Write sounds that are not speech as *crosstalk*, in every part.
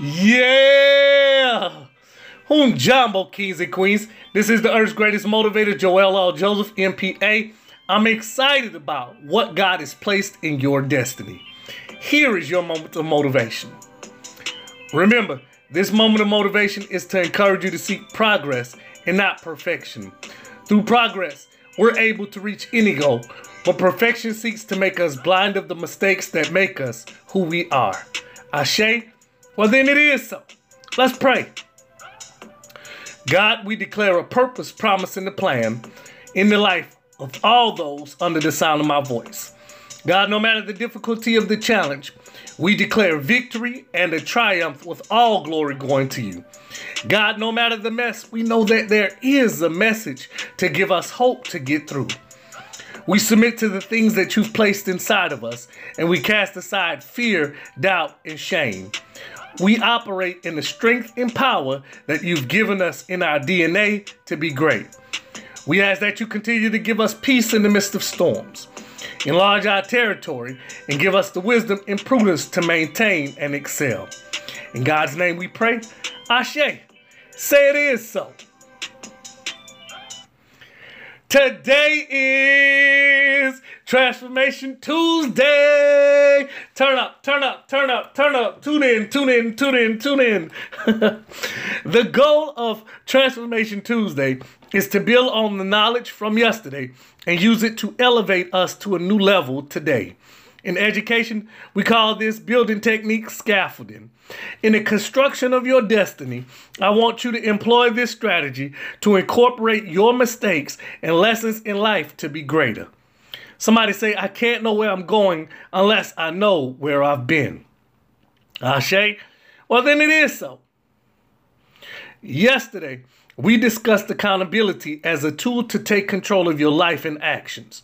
Yeah! Hujambo Kings and Queens. This is the Earth's greatest motivator, Joel L. Joseph, MPA. I'm excited about what God has placed in your destiny. Here is your moment of motivation. Remember, this moment of motivation is to encourage you to seek progress and not perfection. Through progress, we're able to reach any goal, but perfection seeks to make us blind of the mistakes that make us who we are. Ashe? Well, then it is so. Let's pray. God, we declare a purpose, promise, and a plan in the life of all those under the sound of my voice. God, no matter the difficulty of the challenge, we declare victory and a triumph with all glory going to you. God, no matter the mess, we know that there is a message to give us hope to get through. We submit to the things that you've placed inside of us, and we cast aside fear, doubt, and shame. We operate in the strength and power that you've given us in our DNA to be great. We ask that you continue to give us peace in the midst of storms. Enlarge our territory and give us the wisdom and prudence to maintain and excel. In God's name we pray. Ashe. Say it is so. Today is Transformation Tuesday. Turn up, turn up, turn up, turn up. Tune in, tune in, tune in, tune in. *laughs* the goal of Transformation Tuesday is to build on the knowledge from yesterday and use it to elevate us to a new level today. In education, we call this building technique scaffolding. In the construction of your destiny, I want you to employ this strategy to incorporate your mistakes and lessons in life to be greater. Somebody say, I can't know where I'm going unless I know where I've been. Ashe? Well, then it is so. Yesterday, we discussed accountability as a tool to take control of your life and actions.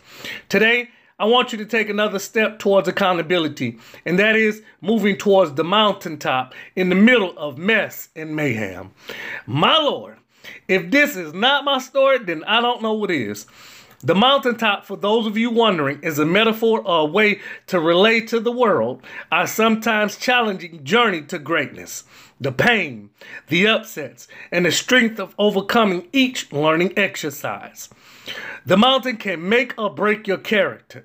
Today, I want you to take another step towards accountability, and that is moving towards the mountaintop in the middle of mess and mayhem. My Lord, if this is not my story, then I don't know what is. The mountaintop, for those of you wondering, is a metaphor or a way to relate to the world our sometimes challenging journey to greatness, the pain, the upsets, and the strength of overcoming each learning exercise. The mountain can make or break your character.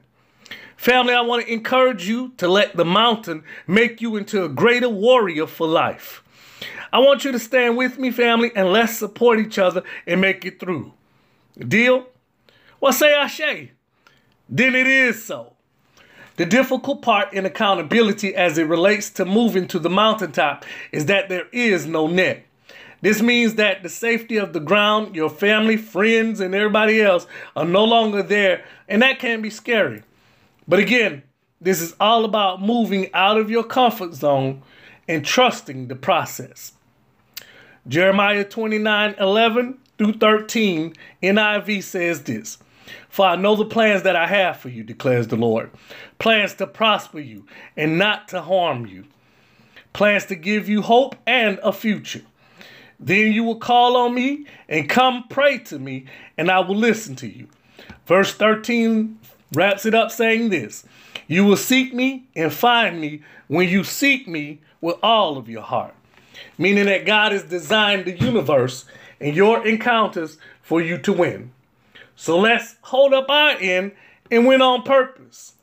Family, I want to encourage you to let the mountain make you into a greater warrior for life. I want you to stand with me, family, and let's support each other and make it through. Deal? Well, say Ashe. Then it is so. The difficult part in accountability as it relates to moving to the mountaintop is that there is no net. This means that the safety of the ground, your family, friends, and everybody else are no longer there, and that can be scary. But again, this is all about moving out of your comfort zone and trusting the process. Jeremiah 29 11 through 13, NIV says this For I know the plans that I have for you, declares the Lord plans to prosper you and not to harm you, plans to give you hope and a future. Then you will call on me and come pray to me, and I will listen to you. Verse 13 wraps it up saying this You will seek me and find me when you seek me with all of your heart. Meaning that God has designed the universe and your encounters for you to win. So let's hold up our end and win on purpose.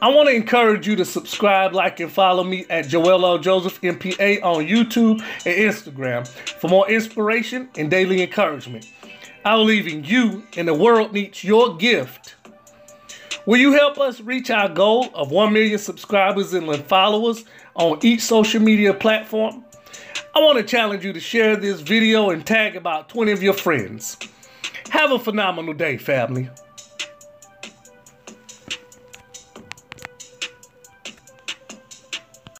I want to encourage you to subscribe, like, and follow me at Joel. Joseph MPA on YouTube and Instagram for more inspiration and daily encouragement. I'm leaving you, and the world needs your gift. Will you help us reach our goal of 1 million subscribers and followers on each social media platform? I want to challenge you to share this video and tag about 20 of your friends. Have a phenomenal day, family.